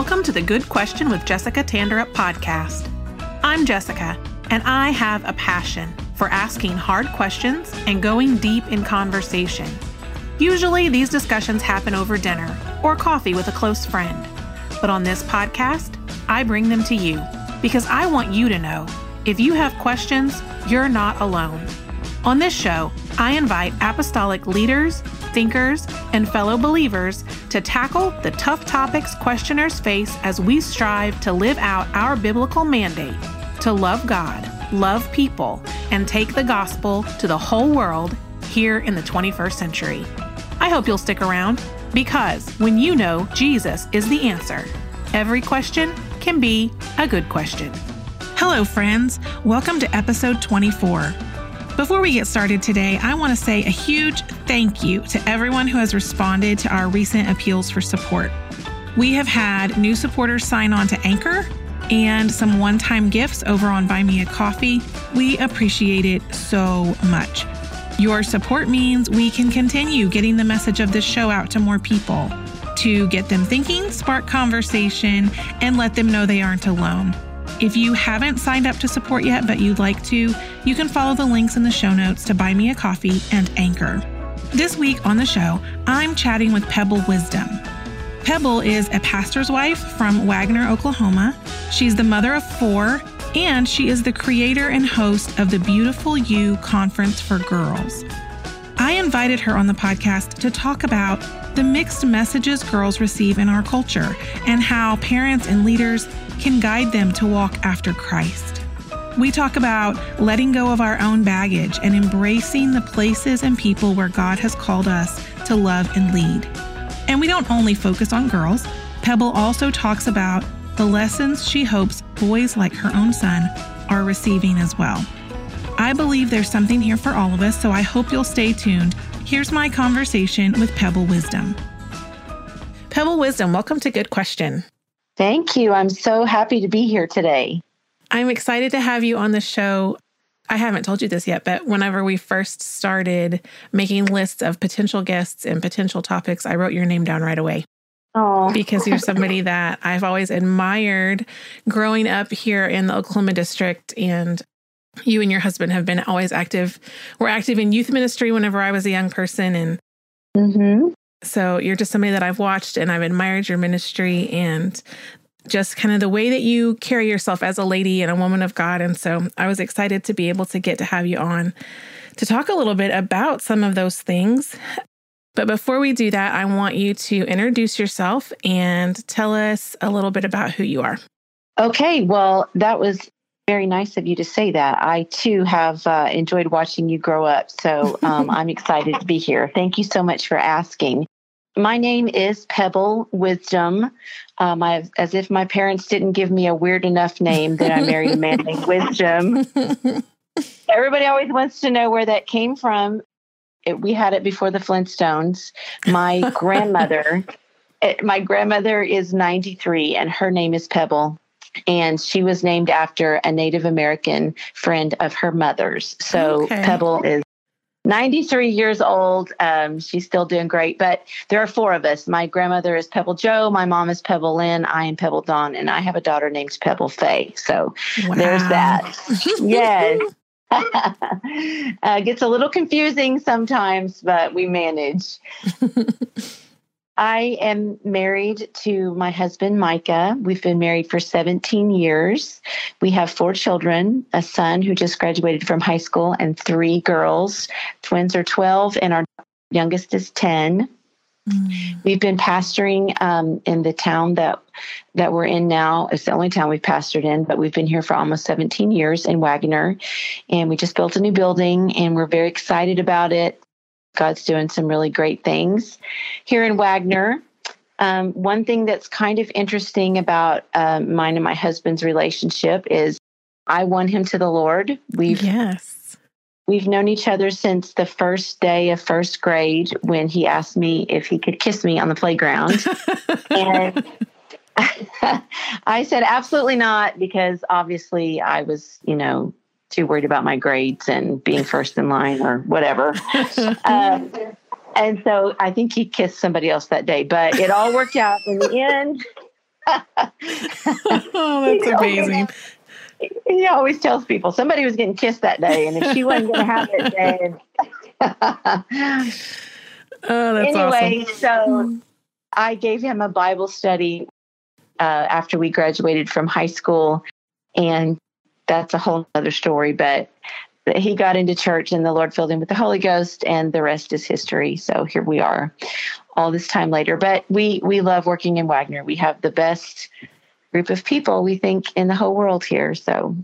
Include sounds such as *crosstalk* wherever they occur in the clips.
welcome to the Good Question with Jessica Tanderup podcast. I'm Jessica, and I have a passion for asking hard questions and going deep in conversation. Usually, these discussions happen over dinner or coffee with a close friend. But on this podcast, I bring them to you because I want you to know if you have questions, you're not alone. On this show, I invite apostolic leaders, thinkers, and fellow believers to tackle the tough topics questioners face as we strive to live out our biblical mandate to love God, love people, and take the gospel to the whole world here in the 21st century. I hope you'll stick around because when you know Jesus is the answer, every question can be a good question. Hello, friends. Welcome to episode 24. Before we get started today, I want to say a huge thank you to everyone who has responded to our recent appeals for support. We have had new supporters sign on to Anchor and some one time gifts over on Buy Me a Coffee. We appreciate it so much. Your support means we can continue getting the message of this show out to more people to get them thinking, spark conversation, and let them know they aren't alone. If you haven't signed up to support yet, but you'd like to, you can follow the links in the show notes to Buy Me a Coffee and Anchor. This week on the show, I'm chatting with Pebble Wisdom. Pebble is a pastor's wife from Wagoner, Oklahoma. She's the mother of four, and she is the creator and host of the Beautiful You Conference for Girls. I invited her on the podcast to talk about the mixed messages girls receive in our culture and how parents and leaders can guide them to walk after Christ. We talk about letting go of our own baggage and embracing the places and people where God has called us to love and lead. And we don't only focus on girls, Pebble also talks about the lessons she hopes boys like her own son are receiving as well. I believe there's something here for all of us, so I hope you'll stay tuned. Here's my conversation with Pebble Wisdom. Pebble Wisdom, welcome to Good Question. Thank you. I'm so happy to be here today. I'm excited to have you on the show. I haven't told you this yet, but whenever we first started making lists of potential guests and potential topics, I wrote your name down right away. Oh. Because you're somebody *laughs* that I've always admired growing up here in the Oklahoma district. And you and your husband have been always active. We're active in youth ministry whenever I was a young person. And mm-hmm. So you're just somebody that I've watched and I've admired your ministry and just kind of the way that you carry yourself as a lady and a woman of God. And so I was excited to be able to get to have you on to talk a little bit about some of those things. But before we do that, I want you to introduce yourself and tell us a little bit about who you are. Okay. Well, that was very nice of you to say that. I too have uh, enjoyed watching you grow up. So um, *laughs* I'm excited to be here. Thank you so much for asking. My name is Pebble Wisdom. Um, I, as if my parents didn't give me a weird enough name that I married a man named *laughs* Wisdom. Everybody always wants to know where that came from. It, we had it before the Flintstones. My grandmother, it, *laughs* eh, my grandmother is 93, and her name is Pebble and she was named after a Native American friend of her mother's. So okay. Pebble is 93 years old. Um, she's still doing great, but there are four of us. My grandmother is Pebble Joe, my mom is Pebble Lynn, I am Pebble Dawn, and I have a daughter named Pebble Faye. So wow. there's that. *laughs* yes. *laughs* uh, gets a little confusing sometimes, but we manage. *laughs* I am married to my husband, Micah. We've been married for 17 years. We have four children a son who just graduated from high school, and three girls. Twins are 12, and our youngest is 10. Mm. We've been pastoring um, in the town that that we're in now. It's the only town we've pastored in, but we've been here for almost 17 years in Wagoner, and we just built a new building, and we're very excited about it. God's doing some really great things here in Wagoner. Um, one thing that's kind of interesting about um, mine and my husband's relationship is I won him to the Lord. We've yes. We've known each other since the first day of first grade when he asked me if he could kiss me on the playground. and *laughs* I said absolutely not because obviously I was, you know, too worried about my grades and being first in line or whatever. *laughs* um, and so I think he kissed somebody else that day, but it all worked out in the end. *laughs* oh, that's amazing. He always tells people somebody was getting kissed that day, and if she wasn't going to have it, then. *laughs* oh, that's anyway, awesome. so I gave him a Bible study uh, after we graduated from high school, and that's a whole other story. But he got into church, and the Lord filled him with the Holy Ghost, and the rest is history. So here we are, all this time later. But we we love working in Wagoner. We have the best group of people we think in the whole world here. So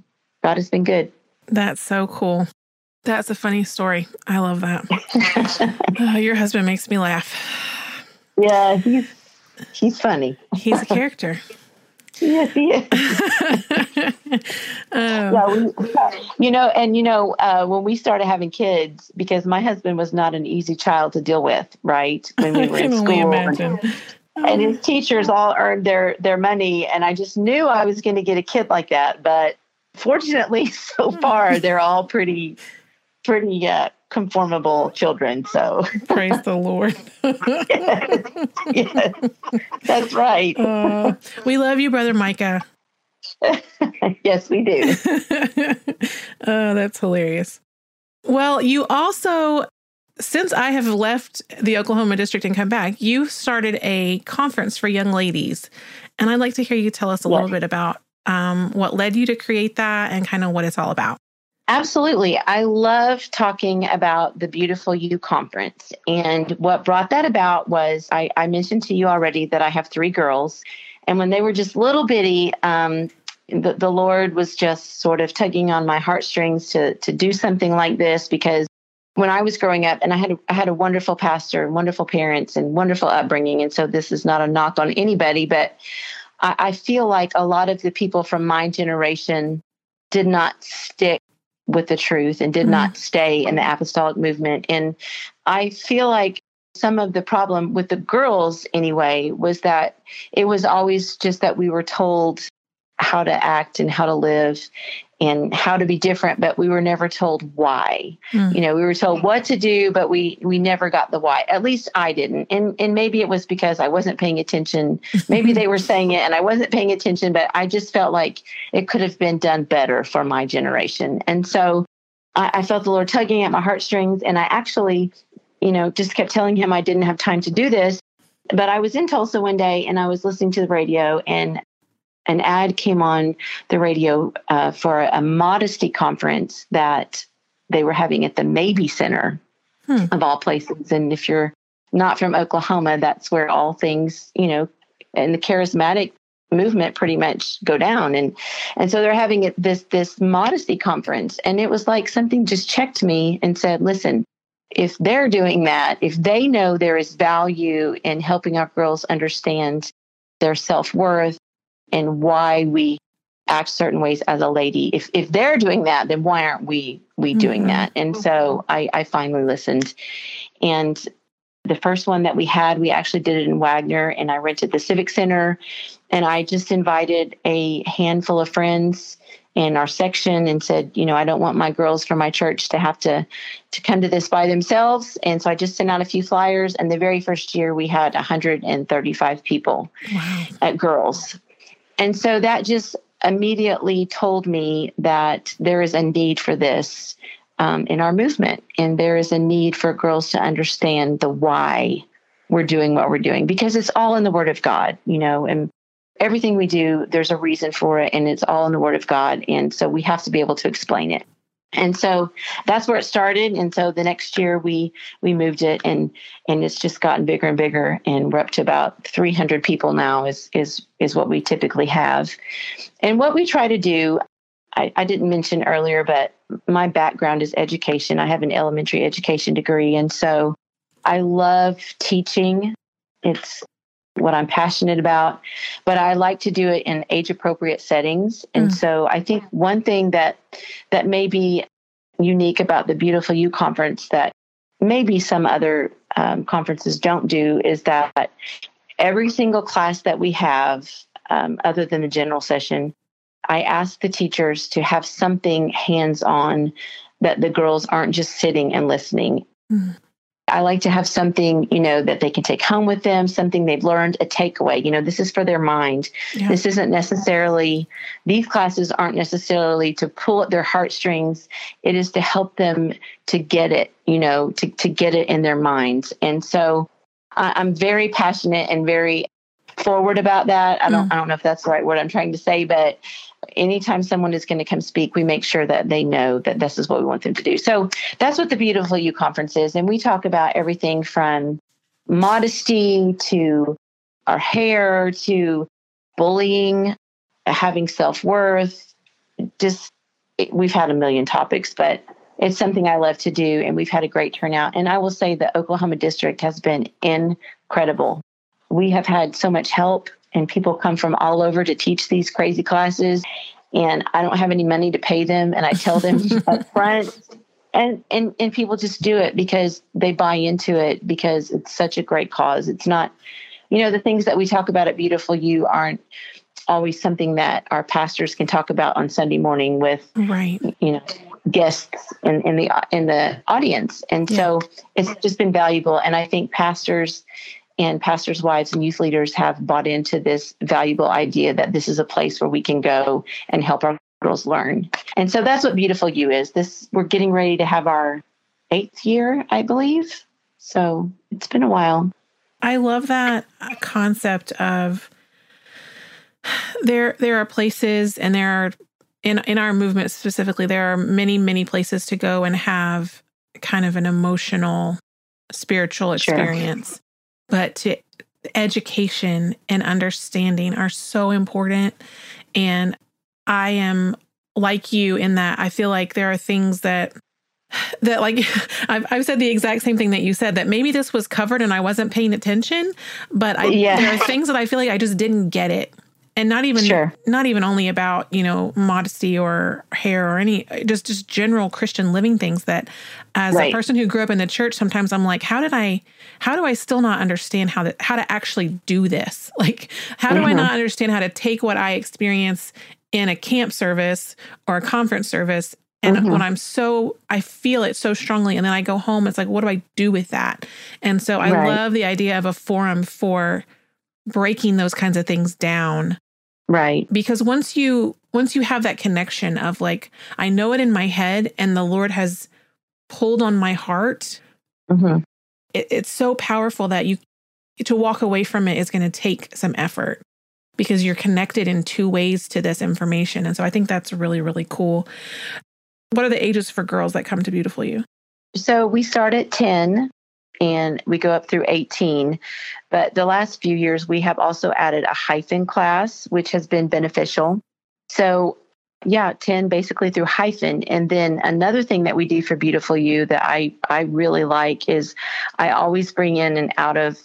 God has been good. That's so cool. That's a funny story. I love that. oh, *laughs* your husband makes me laugh. Yeah, he's he's funny. He's a character. *laughs* yes, he is. Oh, *laughs* yeah, we, you know, and you know, uh, when we started having kids, because my husband was not an easy child to deal with, right? When we *laughs* were in school, imagine. and his teachers all earned their their money, and I just knew I was going to get a kid like that. But fortunately, *laughs* so far, they're all pretty, pretty uh, conformable children. So *laughs* Praise the Lord. yes, that's right. Uh, we love you, brother Micah. *laughs* yes, we do. *laughs* oh, that's hilarious. Well, you also, since I have left the Oklahoma district and come back, you started a conference for young ladies. And I'd like to hear you tell us a little bit about um, what led you to create that and kind of what it's all about. Absolutely. I love talking about the Beautiful You conference. And what brought that about was I, I mentioned to you already that I have three girls. And when they were just little bitty, um, the, the Lord was just sort of tugging on my heartstrings to, to do something like this because when I was growing up, and I had I had a wonderful pastor, and wonderful parents, and wonderful upbringing, and so this is not a knock on anybody, but I, I feel like a lot of the people from my generation did not stick with the truth and did Mhm. not stay in the apostolic movement. And I feel like some of the problem with the girls, anyway, was that it was always just that we were told how to act and how to live and how to be different, but we were never told why. Hmm. You know, we were told what to do, but we we never got the why. At least I didn't. And and maybe it was because I wasn't paying attention. Maybe they were saying it and I wasn't paying attention, but I just felt like it could have been done better for my generation. And so I, I felt the Lord tugging at my heartstrings, and I actually, you know, just kept telling him I didn't have time to do this. But I was in Tulsa one day and I was listening to the radio, and an ad came on the radio uh, for a modesty conference that they were having at the Mabee Center Hmm. of all places. And if you're not from Oklahoma, that's where all things, you know, and the charismatic movement pretty much go down. And and so they're having it, this this modesty conference, and it was like something just checked me and said, "Listen, if they're doing that, if they know there is value in helping our girls understand their self worth and why we act certain ways as a lady, if if they're doing that, then why aren't we we doing Mhm. that?" And so I I finally listened, and the first one that we had, we actually did it in Wagoner, and I rented the Civic Center, and I just invited a handful of friends in our section and said, you know, I don't want my girls from my church to have to to come to this by themselves, and so I just sent out a few flyers. And the very first year, we had 135 people Wow. at girls, and so that just immediately told me that there is a need for this um, in our movement, and there is a need for girls to understand the why we're doing what we're doing because it's all in the Word of God, you know, and everything we do, there's a reason for it, and it's all in the Word of God, and so we have to be able to explain it. And so that's where it started. And so the next year we we moved it, and and it's just gotten bigger and bigger, and we're up to about 300 people now. Is is is what we typically have, and what we try to do. I, I didn't mention earlier, but my background is education. I have an elementary education degree, and so I love teaching. It's what I'm passionate about, but I like to do it in age appropriate settings. And Mm. so I think one thing that that may be unique about the Beautiful You conference that maybe some other um, conferences don't do is that every single class that we have, um, other than the general session, I ask the teachers to have something hands on that the girls aren't just sitting and listening. Mm. I like to have something, you know, that they can take home with them, something they've learned, a takeaway. You know, this is for their mind. Yeah. This isn't necessarily, these classes aren't necessarily to pull at their heartstrings. It is to help them to get it, you know, to, to get it in their minds. And so I'm very passionate and very forward about that. I don't, mm. I don't know if that's the right word I'm trying to say, but anytime someone is going to come speak, we make sure that they know that this is what we want them to do. So that's what the Beautiful You conference is. And we talk about everything from modesty to our hair to bullying, having self worth. Just, we've had a million topics, but it's something I love to do. And we've had a great turnout. And I will say the Oklahoma district has been incredible. We have had so much help and people come from all over to teach these crazy classes. And I don't have any money to pay them. And I tell them *laughs* up front. And and and people just do it because they buy into it because it's such a great cause. It's not you know the things that we talk about at Beautiful You aren't always something that our pastors can talk about on Sunday morning with right. you know guests in, in the in the audience. And yeah. so it's just been valuable. And I think pastors and pastors' wives and youth leaders have bought into this valuable idea that this is a place where we can go and help our girls learn. And so that's what Beautiful You is. This we're getting ready to have our eighth year, I believe. So it's been a while. I love that concept of there there are places and there are in in our movement specifically there are many many places to go and have kind of an emotional spiritual experience. Sure but to education and understanding are so important. And I am like you in that I feel like there are things that that like *laughs* I've, I've said the exact same thing that you said that maybe this was covered and I wasn't paying attention, but I, yeah. there are things that I feel like I just didn't get it and not even sure. not even only about you know modesty or hair or any just just general christian living things that as right. a person who grew up in the church sometimes i'm like how did i how do i still not understand how to how to actually do this *laughs* like how do mm-hmm. i not understand how to take what i experience in a camp service or a conference service and mm-hmm. when i'm so i feel it so strongly and then i go home it's like what do i do with that and so i right. love the idea of a forum for breaking those kinds of things down Right. Because once you once you have that connection of like I know it in my head and the Lord has pulled on my heart, mm-hmm. it, it's so powerful that you to walk away from it is going to take some effort because you're connected in two ways to this information. And so I think that's really, really cool. What are the ages for girls that come to Beautiful You? So we start at 10 and we go up through 18. But the last few years, we have also added a hyphen class, which has been beneficial. So, yeah, 10 basically through hyphen. And then another thing that we do for Beautiful You that I, I really like is I always bring in an out of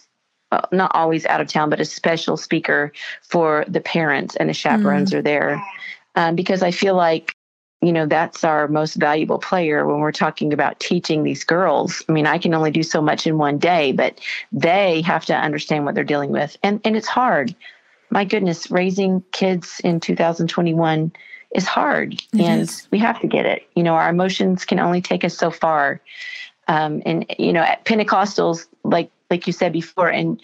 uh, not always out of town, but a special speaker for the parents and the chaperones mm. are there. Um, because I feel like you know that's our most valuable player when we're talking about teaching these girls. I mean i can only do so much in one day but they have to understand what they're dealing with. And and it's hard. My goodness raising kids in 2021 is hard it and is. we have to get it. You know our emotions can only take us so far. Um, and you know at pentecostals like like you said before and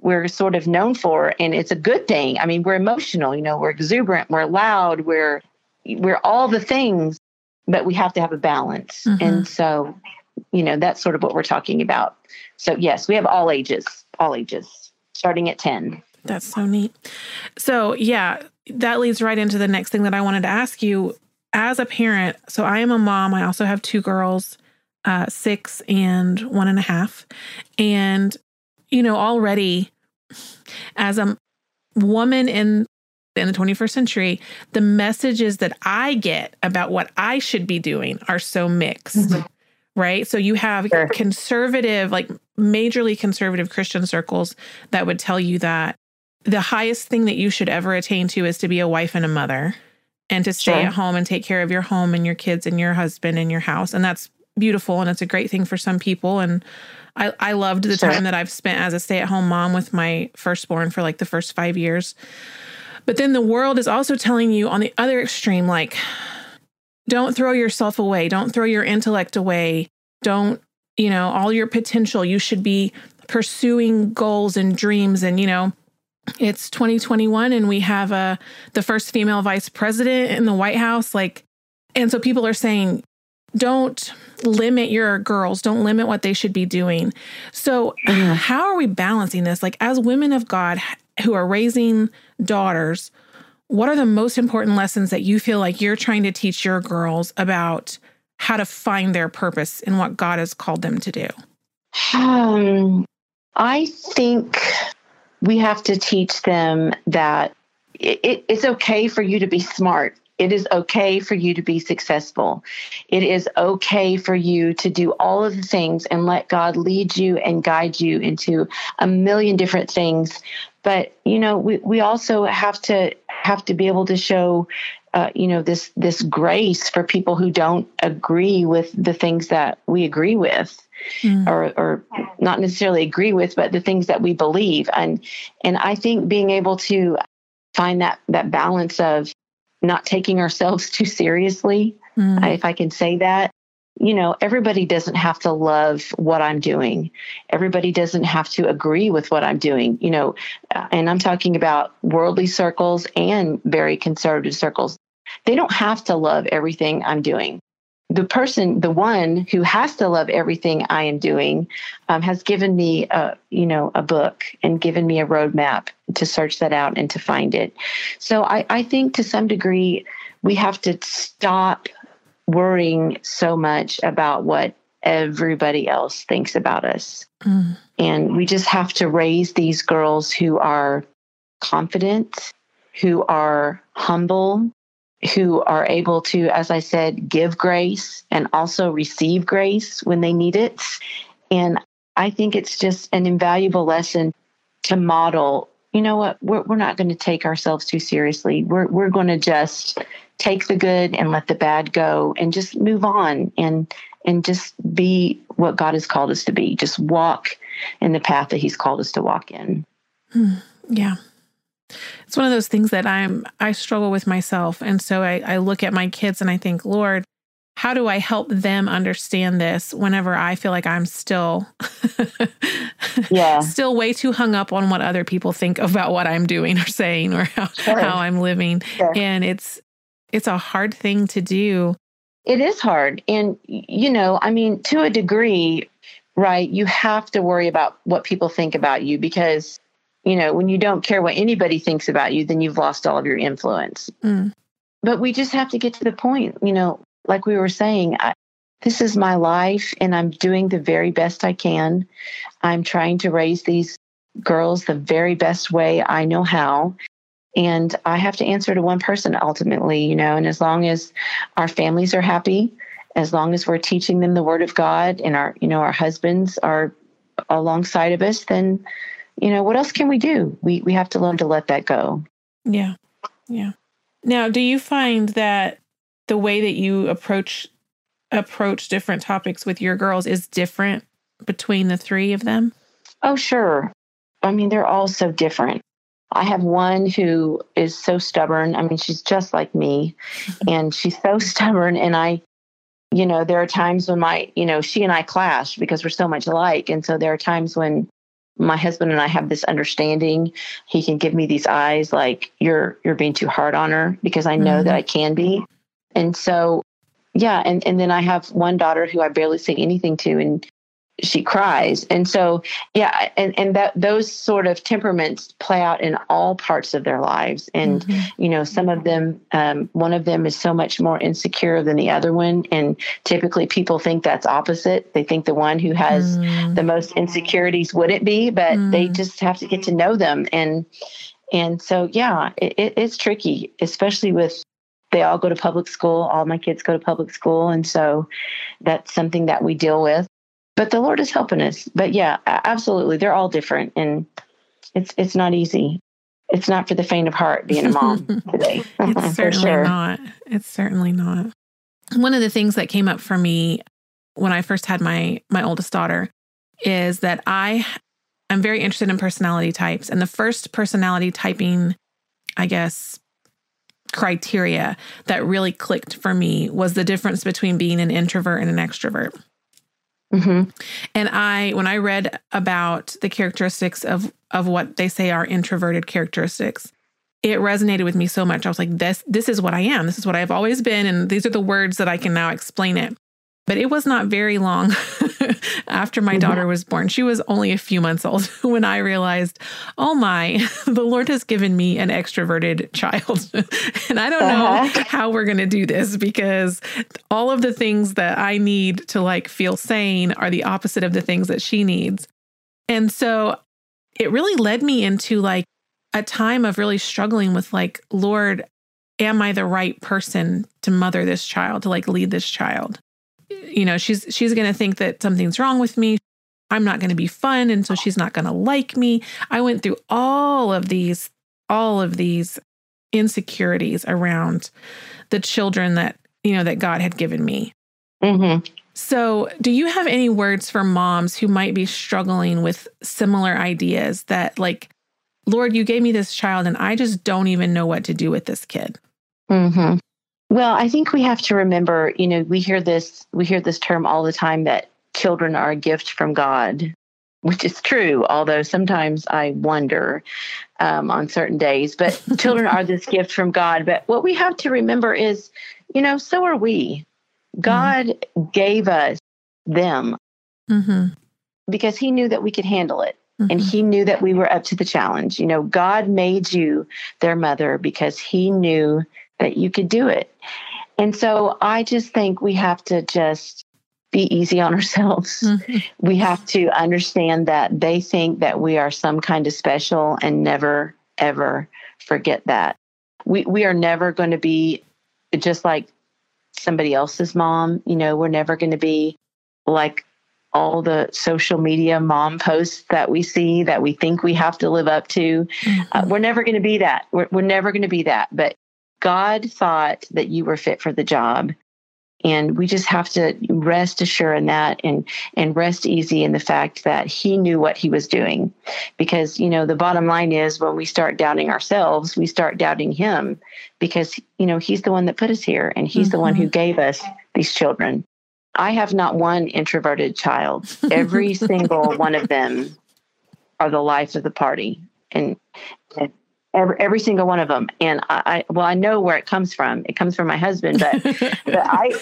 we're sort of known for and it's a good thing. I mean we're emotional you know we're exuberant we're loud we're we're all the things, but we have to have a balance. Mm-hmm. And so, you know, that's sort of what we're talking about. So, yes, we have all ages, all ages, starting at 10. That's so neat. So, yeah, that leads right into the next thing that I wanted to ask you. As a parent, so I am a mom, I also have two girls, uh, six and one and a half. And, you know, already as a woman in in the 21st century, the messages that I get about what I should be doing are so mixed. Mm-hmm. Right. So you have sure. conservative, like majorly conservative Christian circles that would tell you that the highest thing that you should ever attain to is to be a wife and a mother and to stay sure. at home and take care of your home and your kids and your husband and your house. And that's beautiful and it's a great thing for some people. And I, I loved the sure. time that I've spent as a stay at home mom with my firstborn for like the first five years. But then the world is also telling you on the other extreme, like, don't throw yourself away, don't throw your intellect away, don't you know, all your potential. You should be pursuing goals and dreams. And, you know, it's 2021 and we have a the first female vice president in the White House. Like and so people are saying don't limit your girls. Don't limit what they should be doing. So *sighs* how are we balancing this? Like as women of god who are raising daughters what are the most important lessons that you feel like you're trying to teach your girls about how to find their purpose and what god has called them to do? Um, i think we have to teach them that it, it's okay for you to be smart. It is okay for you to be successful. It is okay for you to do all of the things and let God lead you and guide you into a million different things. But you know, we, we also have to have to be able to show uh, you know this this grace for people who don't agree with the things that we agree with mm. or or not necessarily agree with but the things that we believe and and I think being able to find that that balance of not taking ourselves too seriously mm. if I can say that you know, everybody doesn't have to love what I'm doing. Everybody doesn't have to agree with what I'm doing, you know, and I'm talking about worldly circles and very conservative circles. They don't have to love everything I'm doing. The person, the one who has to love everything I am doing, um, has given me a, you know, a book and given me a roadmap to search that out and to find it. So I, I think to some degree we have to stop worrying so much about what everybody else thinks about us. Mm. And we just have to raise these girls who are confident, who are humble, who are able to, as I said, give grace and also receive grace when they need it. And I think it's just an invaluable lesson to model. You know what? We're, we're not going to take ourselves too seriously. We're, we're going to just take the good and let the bad go and just move on and and just be what God has called us to be. Just walk in the path that He's called us to walk in. Hmm. Yeah it's one of those things that I'm I struggle with myself. And so I, I look at my kids and I think, Lord, how do I help them understand this whenever I feel like I'm still yeah *laughs* still way too hung up on what other people think about what I'm doing or saying or how, sure. how I'm living. Sure. And it's it's a hard thing to do. It is hard. And you know, I mean, to a degree, right, you have to worry about what people think about you because you know, when you don't care what anybody thinks about you, then you've lost all of your influence. Mm. But we just have to get to the point, you know, like we were saying, I, this is my life and I'm doing the very best I can. I'm trying to raise these girls the very best way I know how. And I have to answer to one person ultimately, you know, and as long as our families are happy, as long as we're teaching them the word of God and our, you know, our husbands are alongside of us, then you know, what else can we do? We we have to learn to let that go. Yeah. Yeah. Now, do you find that the way that you approach approach different topics with your girls is different between the three of them? Oh, sure. I mean, they're all so different. I have one who is so stubborn. I mean, she's just like me, *laughs* and she's so stubborn. And I, you know, there are times when my, you know, she and I clash because we're so much alike. And so there are times when my husband and I have this understanding. He can give me these eyes like you're you're being too hard on her because I know mm-hmm. that I can be. And so yeah, and and then I have one daughter who I barely say anything to and she cries. And so yeah and and that those sort of temperaments play out in all parts of their lives. And mm-hmm. you know some of them um, one of them is so much more insecure than the other one. And typically people think that's opposite. They think the one who has mm. the most insecurities wouldn't be but mm. they just have to get to know them. And and so yeah it, it's tricky especially with they all go to public school. All my kids go to public school. And so that's something that we deal with but the Lord is helping us. But yeah, absolutely, they're all different, and it's it's not easy. It's not for the faint of heart being a mom *laughs* today. it's certainly *laughs* sure. not. It's certainly not. One of the things that came up for me when I first had my my oldest daughter is that I I'm very interested in personality types, and the first personality typing, I guess, criteria that really clicked for me was the difference between being an introvert and an extrovert. Mm-hmm. And I, when I read about the characteristics of of what they say are introverted characteristics, it resonated with me so much. I was like, this this is what I am. This is what I've always been, and these are the words that I can now explain it. But it was not very long *laughs* after my daughter was born. She was only a few months old *laughs* when I realized, oh my, *laughs* the Lord has given me an extroverted child. and I don't uh-huh. know how we're going to do this because all of the things that I need to like feel sane are the opposite of the things that she needs. And so it really led me into like a time of really struggling with like, Lord, am I the right person to mother this child, to like lead this child? You know, she's she's going to think that something's wrong with me. I'm not going to be fun and so she's not going to like me. I went through all of these all of these insecurities around the children that, you know, that God had given me. Mm-hmm. So, do you have any words for moms who might be struggling with similar ideas that, like, Lord, you gave me this child and I just don't even know what to do with this kid? Mm-hmm. Well, I think we have to remember, you know, we hear this we hear this term all the time that children are a gift from God, which is true, although sometimes I wonder um, on certain days. But *laughs* children are this gift from God. But what we have to remember is, you know, so are we. God mm-hmm. gave us them mm-hmm. because He knew that we could handle it. Mm-hmm. And he knew that we were up to the challenge. You know, God made you their mother because he knew that you could do it. And so I just think we have to just be easy on *laughs* ourselves. Mm-hmm. We have to understand that they think that we are some kind of special and never, ever forget that. We, we are never going to be just like somebody else's mom. You know, we're never going to be like all the social media mom posts that we see that we think we have to live up to. Uh, mm-hmm. Uh, we're never going to be that. We're, we're never going to be that. But God thought that you were fit for the job. And we just have to rest assured in that and, and rest easy in the fact that he knew what he was doing. Because, you know, the bottom line is when we start doubting ourselves, we start doubting him because, you know, he's the one that put us here and he's mm-hmm. the one who mm-hmm. gave us these children. I have not one introverted child. Every *laughs* single one of them are the life of the party. And, and every, every single one of them. And I, I, well, I know where it comes from. It comes from my husband, but, *laughs* but I,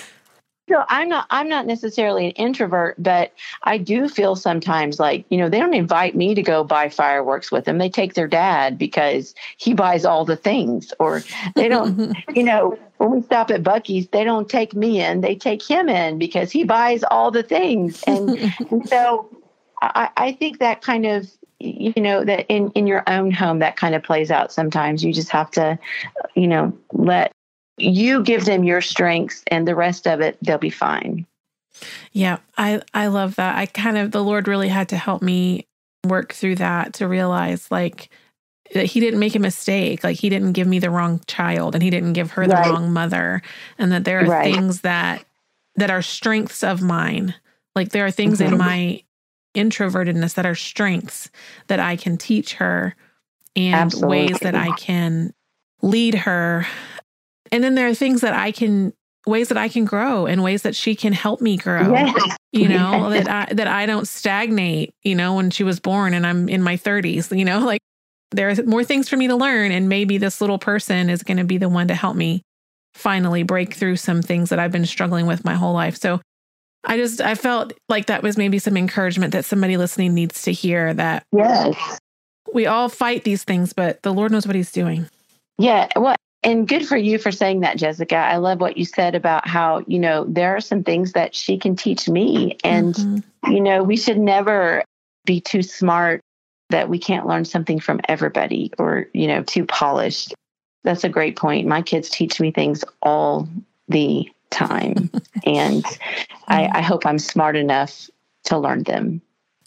so I'm not, I'm not necessarily an introvert, but I do feel sometimes like, you know, they don't invite me to go buy fireworks with them. They take their dad because he buys all the things or they don't, *laughs* you know, when we stop at Buc-ee's, they don't take me in, they take him in because he buys all the things. And, and *laughs* so I, I think that kind of you know that in in your own home that kind of plays out sometimes you just have to you know let you give them your strengths and the rest of it they'll be fine yeah i i love that i kind of the lord really had to help me work through that to realize like that he didn't make a mistake like he didn't give me the wrong child and he didn't give her right. the wrong mother and that there are right. things that that are strengths of mine like there are things mm-hmm. in my introvertedness that are strengths that I can teach her and Absolutely. ways that I can lead her. And then there are things that I can ways that I can grow and ways that she can help me grow. Yes. You know, *laughs* yes. that I that I don't stagnate, you know, when she was born and I'm in my 30s, you know, *laughs* like there are more things for me to learn and maybe this little person is going to be the one to help me finally break through some things that I've been struggling with my whole life. So I just I felt like that was maybe some encouragement that somebody listening needs to hear that yes we all fight these things but the Lord knows what he's doing. Yeah, well and good for you for saying that Jessica. I love what you said about how, you know, there are some things that she can teach me and mm-hmm. you know, we should never be too smart that we can't learn something from everybody or, you know, too polished. That's a great point. My kids teach me things all the time. and I, I, hope I'm smart enough to learn them.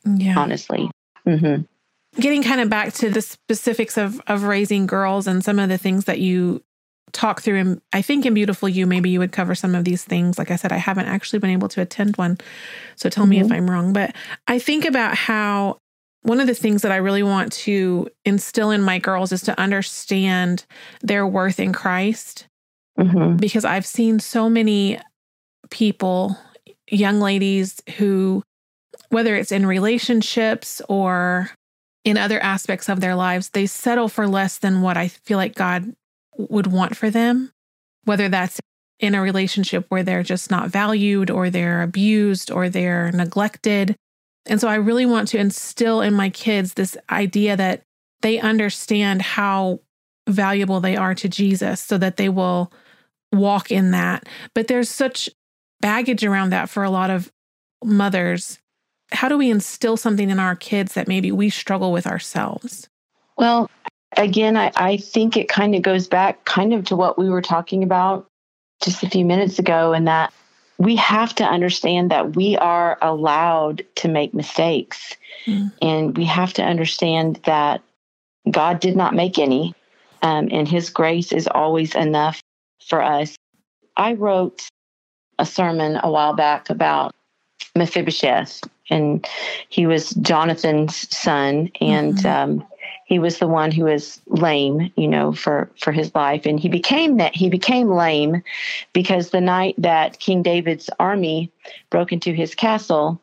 Yeah. Honestly. Mm-hmm. Getting kind of back to the specifics of of raising girls and some of the things that you talk through and I think in Beautiful You maybe you would cover some of these things. Like I said, I haven't actually been able to attend one. So tell mm-hmm. me if mm-hmm. I'm wrong. But I think about how one of the things that I really want to instill in my girls is to understand their worth in Christ mm-hmm. because I've seen so many people, young ladies who whether it's in relationships or in other aspects of their lives, they settle for less than what I feel like God would want for them, whether that's in a relationship where they're just not valued or they're abused or they're neglected. And so I really want to instill in my kids this idea that they understand how valuable they are to Jesus so that they will walk in that. But there's such baggage around that for a lot of mothers. How do we instill something in our kids that maybe we struggle with ourselves? Well, again, I, I think it kind of goes back kind of to what we were talking about just a few minutes ago, and that we have to understand that we are allowed to make mistakes. Mm. And we have to understand that God did not make any, um, and His grace is always enough for us. I wrote a sermon a while back about Mephibosheth, and he was Jonathan's son, and mm-hmm. um, he was the one who was lame, you know, for for his life, and he became that he became lame because the night that King David's army broke into his castle,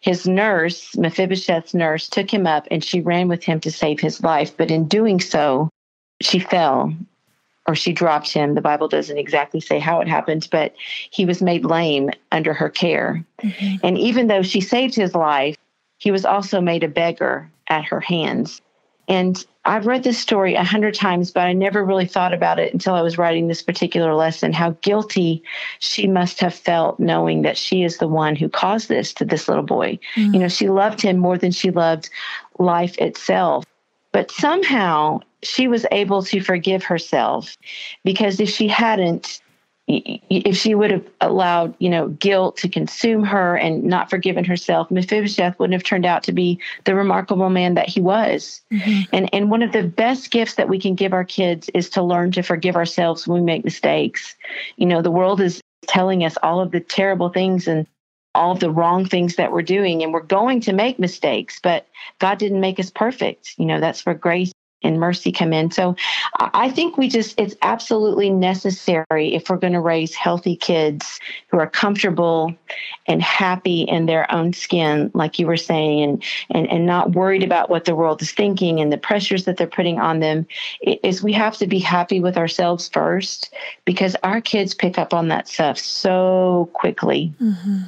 his nurse, Mephibosheth's nurse, took him up and she ran with him to save his life, but in doing so, she fell or she dropped him. The Bible doesn't exactly say how it happened, but he was made lame under her care. Mm-hmm. And even though she saved his life, he was also made a beggar at her hands. And I've read this story a hundred times, but I never really thought about it until I was writing this particular lesson how guilty she must have felt knowing that she is the one who caused this to this little boy. Mm-hmm. You know, she loved him more than she loved life itself. But somehow she was able to forgive herself because if she hadn't, if she would have allowed, you know, guilt to consume her and not forgiven herself, Mephibosheth wouldn't have turned out to be the remarkable man that he was. Mm-hmm. And and one of the best gifts that we can give our kids is to learn to forgive ourselves when we make mistakes. You know, the world is telling us all of the terrible things and all of the wrong things that we're doing and we're going to make mistakes but god didn't make us perfect. You know that's where grace and mercy come in. So i think we just it's absolutely necessary if we're going to raise healthy kids who are comfortable and happy in their own skin like you were saying and and, and not worried about what the world is thinking and the pressures that they're putting on them is we have to be happy with ourselves first because our kids pick up on that stuff so quickly. Mm-hmm.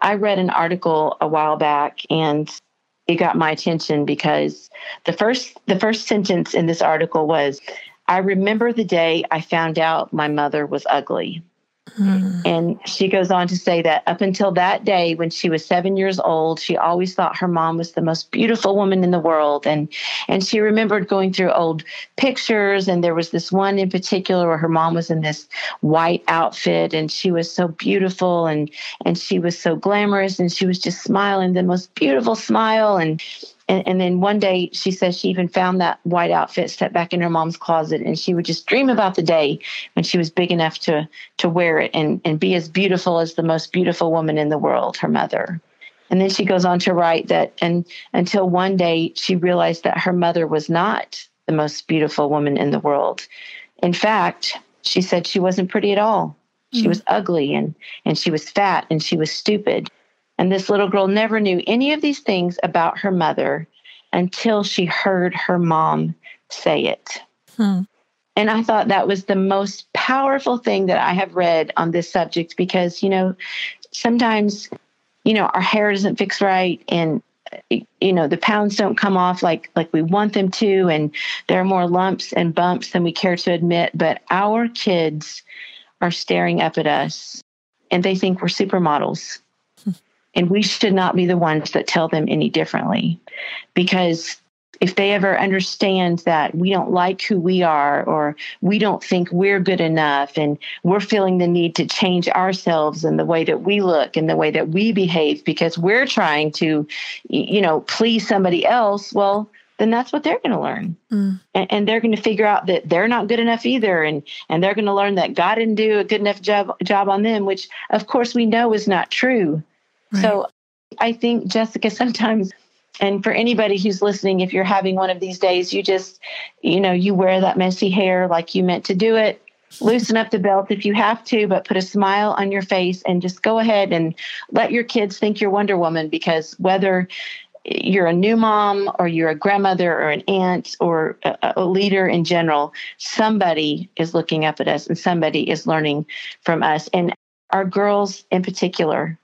I read an article a while back and it got my attention because the first the first sentence in this article was I remember the day I found out my mother was ugly. Mm. And she goes on to say that up until that day, when she was seven years old, she always thought her mom was the most beautiful woman in the world. And and she remembered going through old pictures, and there was this one in particular where her mom was in this white outfit, and she was so beautiful, and and she was so glamorous, and she was just smiling the most beautiful smile, and and, and then one day she says she even found that white outfit, stepped back in her mom's closet, and she would just dream about the day when she was big enough to to wear it and, and be as beautiful as the most beautiful woman in the world, her mother. And then she goes on to write that and until one day she realized that her mother was not the most beautiful woman in the world. In fact, she said she wasn't pretty at all. She mm was ugly and and she was fat and she was stupid. And this little girl never knew any of these things about her mother until she heard her mom say it. Hmm. And I thought that was the most powerful thing that I have read on this subject because, you know, sometimes, you know, our hair doesn't fix right and you know the pounds don't come off like like we want them to and there are more lumps and bumps than we care to admit but our kids are staring up at us and they think we're supermodels and we should not be the ones that tell them any differently. Because if they ever understand that we don't like who we are or we don't think we're good enough and we're feeling the need to change ourselves and the way that we look and the way that we behave because we're trying to you know please somebody else well then that's what they're going to learn mm. and, and, they're going to figure out that they're not good enough either and and they're going to learn that god didn't do a good enough job job on them which of course we know is not true so I think, Jessica, *laughs* sometimes, and for anybody who's listening, if you're having one of these days, you just, you know, you wear that messy hair like you meant to do it. loosen up the belt if you have to, but put a smile on your face and just go ahead and let your kids think you're Wonder Woman because whether you're a new mom or you're a grandmother or an aunt or a, a, leader in general, somebody is looking up at us and somebody is learning from us. And our girls in particular,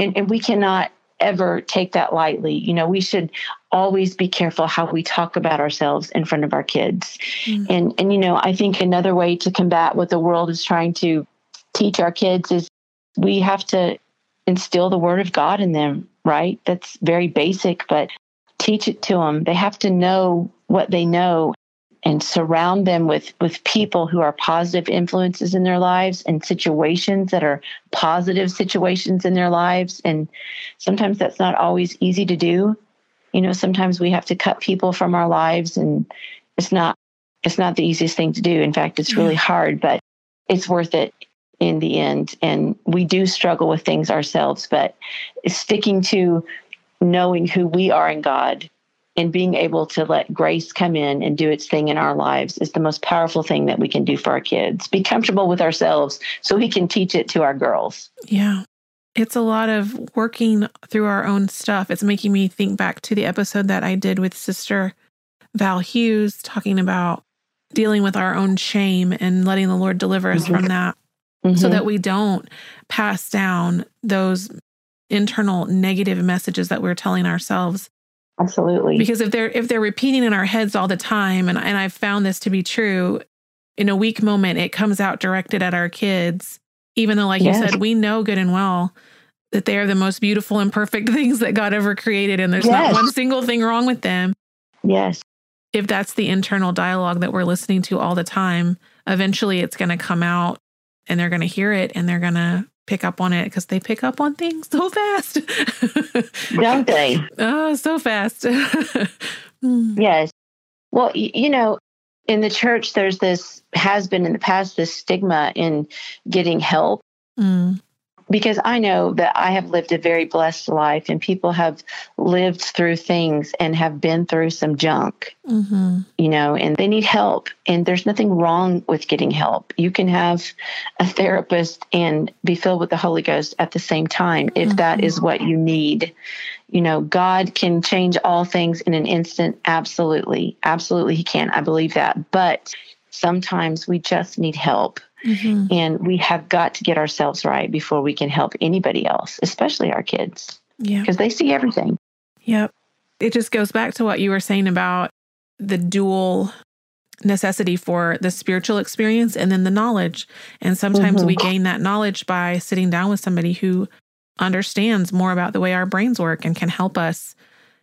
and, and we cannot ever take that lightly. You know, we should always be careful how we talk about ourselves in front of our kids. Mm-hmm. And and you know, I think another way to combat what the world is trying to teach our kids is we have to instill the word of God in them, right? That's very basic, but teach it to them. They have to know what they know and surround them with with people who are positive influences in their lives and situations that are positive situations in their lives. And sometimes that's not always easy to do. You know sometimes we have to cut people from our lives and it's not it's not the easiest thing to do. In fact it's really hard but it's worth it in the end. And we do struggle with things ourselves but sticking to knowing who we are in God and being able to let grace come in and do its thing in our lives is the most powerful thing that we can do for our kids. Be comfortable with ourselves so we can teach it to our girls. Yeah. It's a lot of working through our own stuff. It's making me think back to the episode that I did with Sister Val Hughes talking about dealing with our own shame and letting the Lord deliver us mm-hmm. from that mm-hmm. so that we don't pass down those internal negative messages that we're telling ourselves Absolutely. Because if they're if they're repeating in our heads all the time, and, and I've found this to be true, in a weak moment it comes out directed at our kids, even though, like yes. you said, we know good and well that they are the most beautiful and perfect *laughs* things that God ever created, and there's yes. not one single thing wrong with them. Yes. If that's the internal dialogue that we're listening to all the time, eventually it's going to come out and they're going to hear it and they're going to pick up on it because they pick up on things so fast. *laughs* Don't they? Oh, so fast. *laughs* yes. Well, you know, in the church, there's this, has been in the past, this stigma in getting help. Mm because I know that I have lived a very blessed life and people have lived through things and have been through some junk, mm-hmm. you know, and they need help. And there's nothing wrong with getting help. You can have a therapist and be filled with the Holy Ghost at the same time if mm-hmm. that is what you need. You know, God can change all things in an instant. Absolutely. Absolutely, He can. I believe that. But sometimes we just need help Mm-hmm. And we have got to get ourselves right before we can help anybody else, especially our kids. Yeah. Because they see everything. Yep. It just goes back to what you were saying about the dual necessity for the spiritual experience and then the knowledge. And sometimes mm-hmm. we gain that knowledge by sitting down with somebody who understands more about the way our brains work and can help us,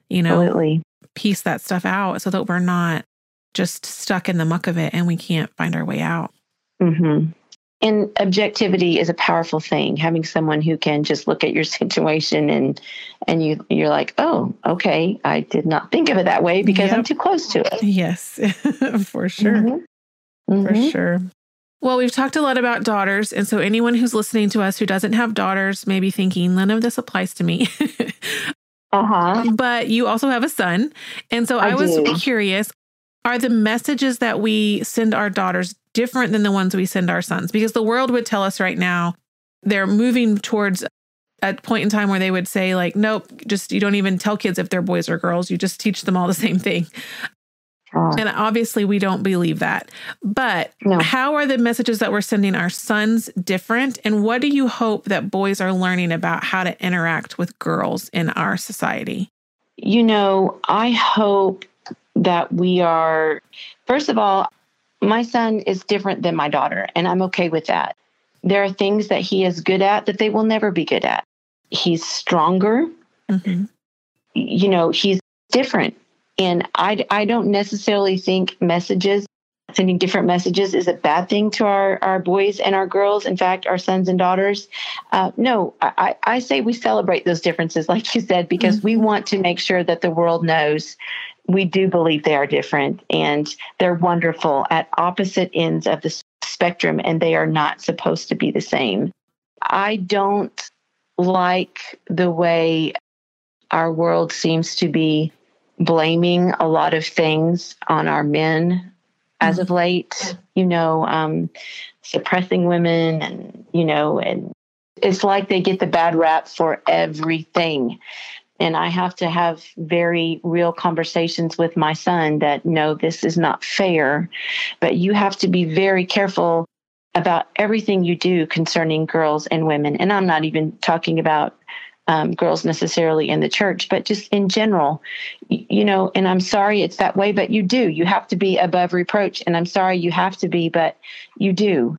you know, Absolutely. piece that stuff out so that we're not just stuck in the muck of it and we can't find our way out. Mm-hmm. And objectivity is a powerful thing. Having someone who can just look at your *laughs* situation and and you you're like, oh, okay, I did not think of it that way because yep. I'm too close to it. Yes, *laughs* for sure, mm-hmm. Mm-hmm. for sure. Well, we've talked a lot about daughters, and so anyone who's listening to us who doesn't have daughters may be thinking, none of this applies to me. *laughs* uh huh. But you also have a son, and so I, I was do. curious: are the messages that we send our daughters different than the ones we send our sons? Because the world would tell us right now they're moving towards a point in time where they would say, like, nope, just you don't even tell kids if they're boys or girls. You just teach them all the same thing. Oh. And obviously, we don't believe that. But no. how are the messages that we're sending our sons different? And what do you hope that boys are learning about how to interact with girls in our society? You know, I hope that we are, first of all, my son is different than my daughter, and I'm okay with that. There are things that he is good at that they will never be good at. He's stronger. Mm-hmm. You know, he's different. And I, I don't necessarily think messages, sending different messages is a bad thing to our, our boys and our girls. In fact, our sons and daughters. Uh, no, I, I say we celebrate those differences, like you said, because mm-hmm. we want to make sure that the world knows we do believe they are different and they're wonderful at opposite ends of the spectrum and they are not supposed to be the same. I don't like the way our world seems to be blaming a lot of things on our men as mm-hmm. of late, you know, um, suppressing women and, you know, and it's like they get the bad rap for everything. And I have to have very real conversations with my son that no, this is not fair. But you have to be very careful about everything you do concerning girls and women. And I'm not even talking about um, girls necessarily in the church, but just in general, you know, and I'm sorry it's that way, but you do. You have to be above reproach. And I'm sorry you have to be, but you do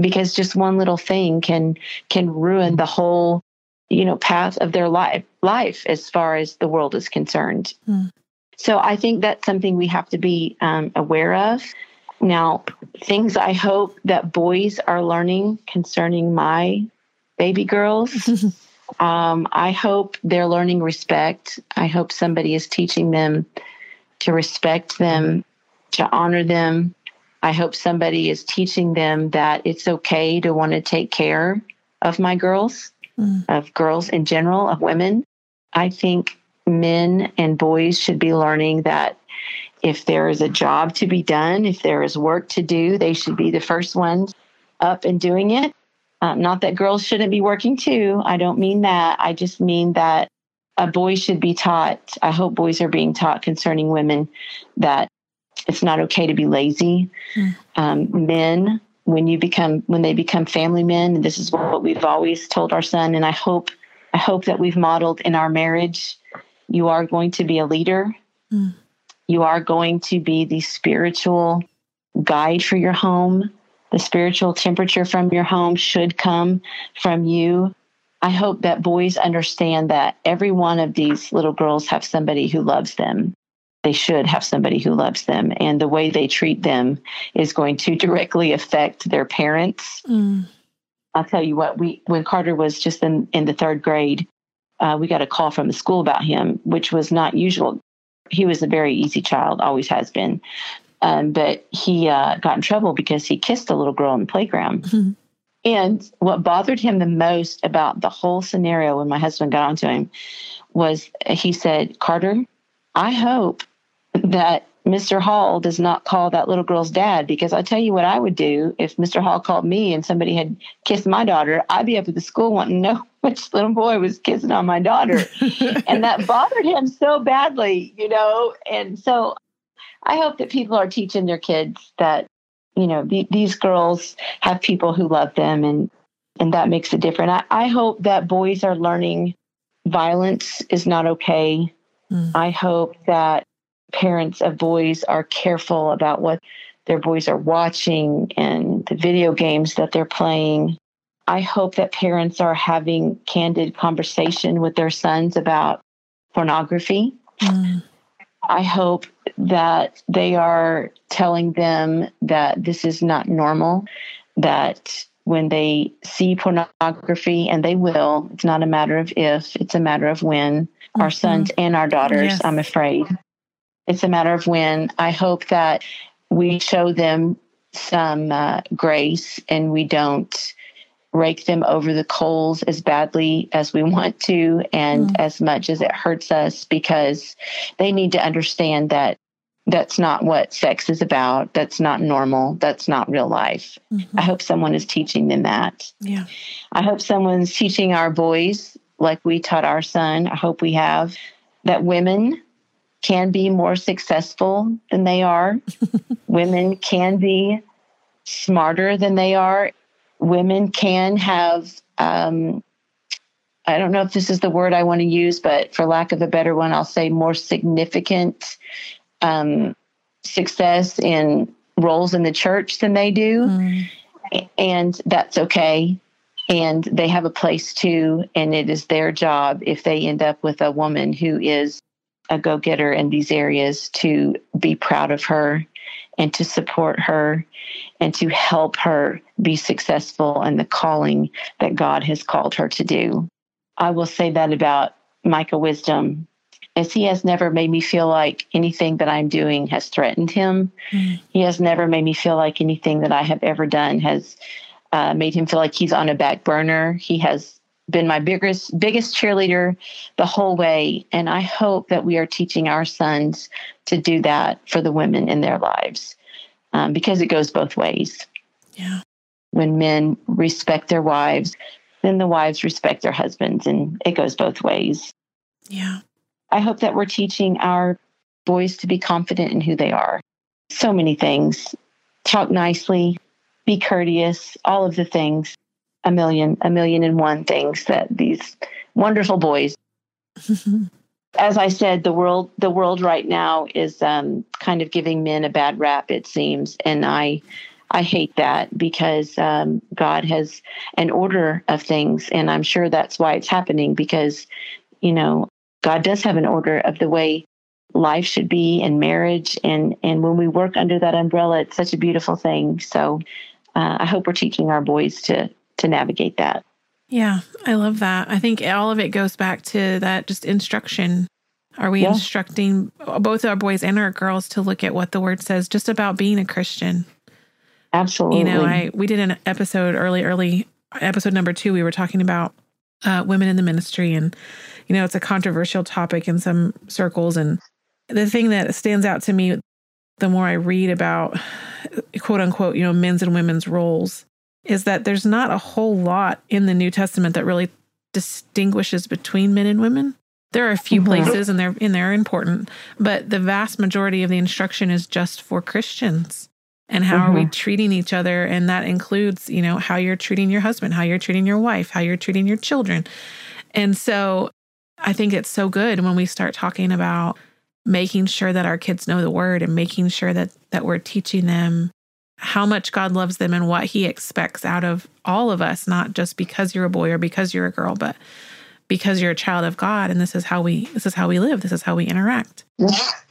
because just one little thing can can ruin the whole you know path of their life life as far as the world is concerned. Mm. so i think that's something we have to be um, aware of. Now things i hope that boys are learning concerning my baby girls. *laughs* Um, i hope they're learning respect. I hope somebody is teaching them to respect them to honor them. I hope somebody is teaching them that it's okay to want to take care of my girls, mm. of girls in general, of women. I think men and boys should be learning that if there is a job to be done, if there is work to do, they should be the first ones up and doing it. Um, not that girls shouldn't be working too. I don't mean that. I just mean that a boy should be taught. I hope boys are being taught concerning women that it's not okay to be lazy. Mm. Um, men, when you become when they become family men, this is what we've always told our son, and I hope I hope that we've modeled in our marriage. You are going to be a leader. Mm. You are going to be the spiritual guide for your home. The spiritual temperature from your home should come from you. I hope that boys understand that every one of these little girls have somebody who loves them they should have somebody who loves them. And the way they treat them is going to *laughs* directly affect their parents. Mm. i'll tell you what we when carter was just in, in the third grade uh, we got a call from the school about him which was not usual. He was a very easy child always has been. Um, but he uh, got in trouble because he kissed a little girl in the playground. *laughs* Mm-hmm. and what bothered him the most about the whole scenario when my husband got onto him was he said carter I hope that Mr. Hall does not call that little girl's dad because I tell you what I would do if Mr. Hall called me and somebody had kissed my daughter, I'd be up at the school wanting to know *laughs* which little boy was kissing on my daughter. and that bothered him so badly, you know. And so I hope that people are teaching their kids that, you know, th- these girls have people who love them and and that makes it different. I, I hope that boys are learning violence is not okay. Mm. I hope that parents of boys are careful about what their boys are watching and the video games that they're playing. I hope that parents are having candid conversation with their sons about pornography. Mm. I hope that they are telling them that this is not normal, that when they see pornography, and they will, it's not a matter of if, it's a matter of when, mm-hmm. our sons and our daughters, yes. I'm afraid, it's a matter of when. I hope that we show them some uh, grace and we don't rake them over the coals as badly as we want to and mm. as much as it hurts us because they need to understand that that's not what sex is about. That's not normal. That's not real life. Mm-hmm. I hope someone is teaching them that. Yeah. I hope someone's teaching our boys like we taught our son. I hope we have that women can be more successful than they are. *laughs* Women can be smarter than they are. Women can have, um, I don't know if this is the word I want to use, but for lack of a better one, I'll say more significant um, success in roles in the church than they do. Mm. And that's okay. And they have a place too. And it is their job if they end up with a woman who is a go getter in these areas to be proud of her and to support her and to help her be successful in the calling that God has called her to do. I will say that about Micah Wisdom, as he has never made me feel like anything that I'm doing has threatened him. Mm. He has never made me feel like anything that I have ever done has uh, made him feel like he's on a back burner. He has been my biggest biggest cheerleader the whole way and i hope that we are teaching our sons to do that for the women in their lives um, because it goes both ways. Yeah. When men respect their wives, then the wives respect their husbands, and it goes both ways. Yeah. I hope that we're teaching our boys to be confident in who they are. So many things. Talk nicely, be courteous, all of the things. A million, a million and one things that these wonderful boys. *laughs* As I said, the world, the world right now is um, kind of giving men a bad rap. It seems, and I, I hate that because um, God has an order of things, and I'm sure that's why it's happening. Because, you know, God does have an order of the way life should be and marriage, and and when we work under that umbrella, it's such a beautiful thing. So, uh, I hope we're teaching our boys to to navigate that. Yeah, I love that. I think all of it goes back to that just instruction. Are we yeah. instructing both our boys and our girls to look at what the word says just about being a Christian? Absolutely. You know, I we did an episode early, early episode number two. We were talking about uh, women in the ministry, and you know, it's a controversial topic in some circles. And the thing that stands out to me, the more I read about quote unquote, you know, men's and women's roles, is that there's not a whole lot in the New Testament that really distinguishes between men and women. There are a few mm-hmm. places and they're and they're important, but the vast majority of the instruction is just for Christians and how mm-hmm. are we mm-hmm. treating each other and that includes you know how you're treating your husband how you're treating your wife how you're treating your children and so i think it's so good when we start talking about making sure that our kids know the word and making sure that that we're teaching them how much god loves them and what he expects out of all of us not just because you're a boy or because you're a girl but because you're a child of god and this is how we this is how we live this is how we interact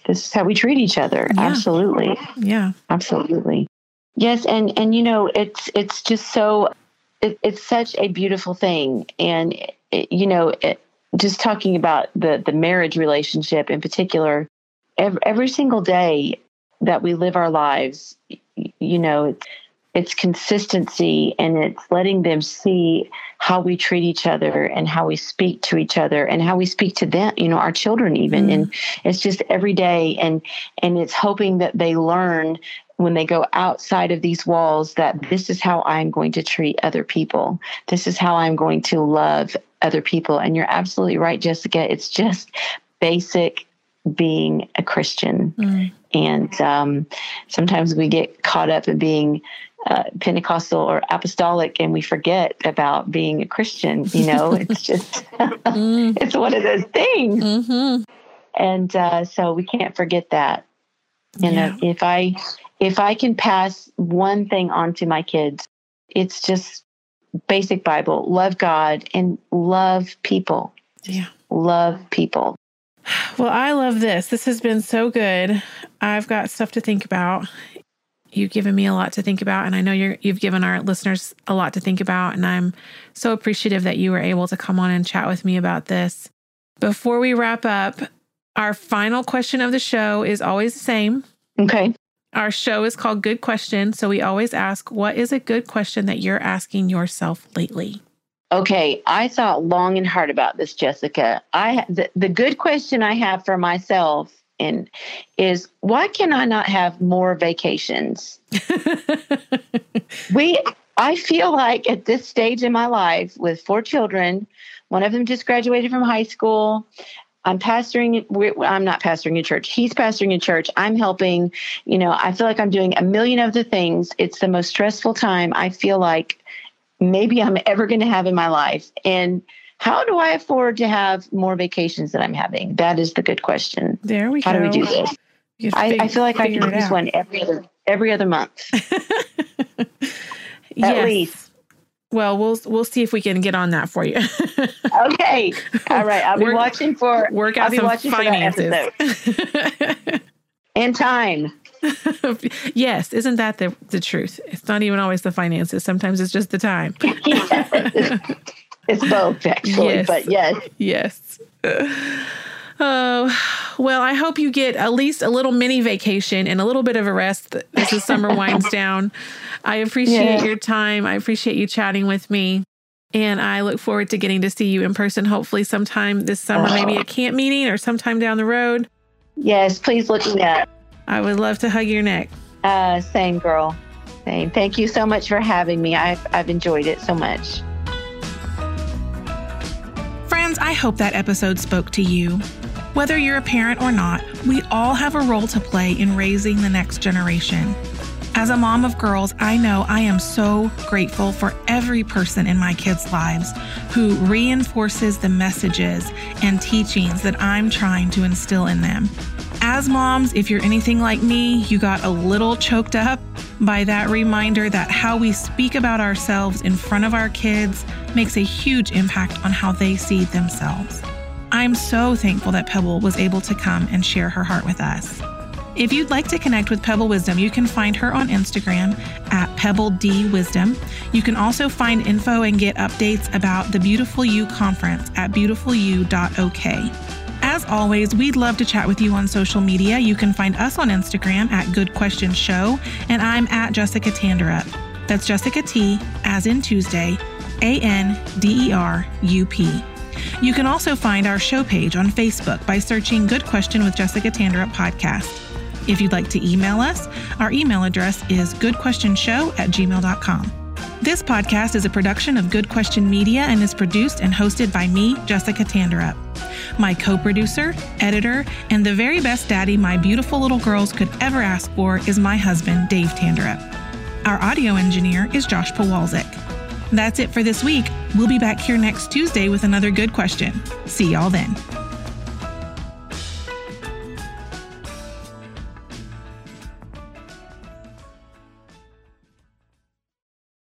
this is how we treat each other. Yeah. Absolutely. Yeah. Absolutely. Yes, and and you know it's it's just so it, it's such a beautiful thing, and it, you know it, just talking about the the marriage relationship in particular, every, every single day that we live our lives, you know, it's it's consistency and it's letting them see how we treat each other and how we speak to each other and how we speak to them you know our children even mm. and it's just every day and and it's hoping that they learn when they go outside of these walls that this is how I'm going to treat other people. This is how I'm going to love other people. And you're absolutely right, Jessica. It's just basic being a Christian. Mm. And um, sometimes we get caught up in being uh, Pentecostal or apostolic, and we forget about being a Christian. You know, *laughs* it's just mm. *laughs* it's one of those things, mm-hmm. and uh, so we can't forget that. And yeah. if I if I can pass one thing on to my kids, it's just basic Bible: love God and love people. Yeah, love people. Well, I love this. This has been so good. I've got stuff to think about. You've given me a lot to think about and i know you you've given our listeners a lot to think about and i'm so appreciative that you were able to come on and chat with me about this. Before we wrap up our final question of the show is always the same. Okay. Our show is called good question so we always ask what is a good question that you're asking yourself lately? Okay i thought long and hard about this jessica. I the, the good question i have for myself and is why can I not have more vacations? *laughs* we I feel like at this stage in my life with four children, one of them just graduated from high school. I'm pastoring. I'm not pastoring a church. He's pastoring a church. I'm helping. You know, I feel like I'm doing a million of the things. It's the most stressful time I feel like maybe I'm ever going to have in my life. And how do I afford to have more vacations that I'm having? That is the good question. There we How go. How do we do this? I, I, feel like I can use one every other every other month. *laughs* At yes. least. Well, we'll we'll see if we can get on that for you. *laughs* okay. All right. I'll be work, watching for work out I'll be some watching finances. *laughs* and time. yes, isn't that the the truth? It's not even always the finances. Sometimes it's just the time. It's both, actually, yes. but yes. Yes. Oh, well, I hope you get at least a little mini vacation and a little bit of a rest as the summer winds *laughs* down. I appreciate yeah. your time. I appreciate you chatting with me. And I look forward to getting to see you in person, hopefully, sometime this summer, maybe a camp meeting or sometime down the road. Yes, please look me up. I would love to hug your neck. Uh, same girl. Same. Thank you so much for having me. I've, I've enjoyed it so much. Friends, I hope that episode spoke to you. Whether you're a parent or not, we all have a role to play in raising the next generation. As a mom of girls, I know I am so grateful for every person in my kids' lives who reinforces the messages and teachings that I'm trying to instill in them. As moms, if you're anything like me, you got a little choked up by that reminder that how we speak about ourselves in front of our kids makes a huge impact on how they see themselves. I'm so thankful that Pebble was able to come and share her heart with us. If you'd like to connect with Pebble Wisdom, you can find her on Instagram at Pebble D Wisdom. You can also find info and get updates about the Beautiful You conference at beautifulyou.ok. As always, we'd love to chat with you on social media. You can find us on Instagram at Good Question Show, and I'm at Jessica Tanderup. That's Jessica T, as in Tuesday, A N D E R U P. You can also find our show page on Facebook by searching Good Question with Jessica Tanderup podcast. If you'd like to email us, our email address is goodquestionshow at gmail.com. This podcast is a production of Good Question Media and is produced and hosted by me, Jessica Tanderup. My co producer, editor, and the very best daddy my beautiful little girls could ever ask for is my husband, Dave Tanderup. Our audio engineer is Josh Powalczyk. That's it for this week. We'll be back here next Tuesday with another good question. See y'all then.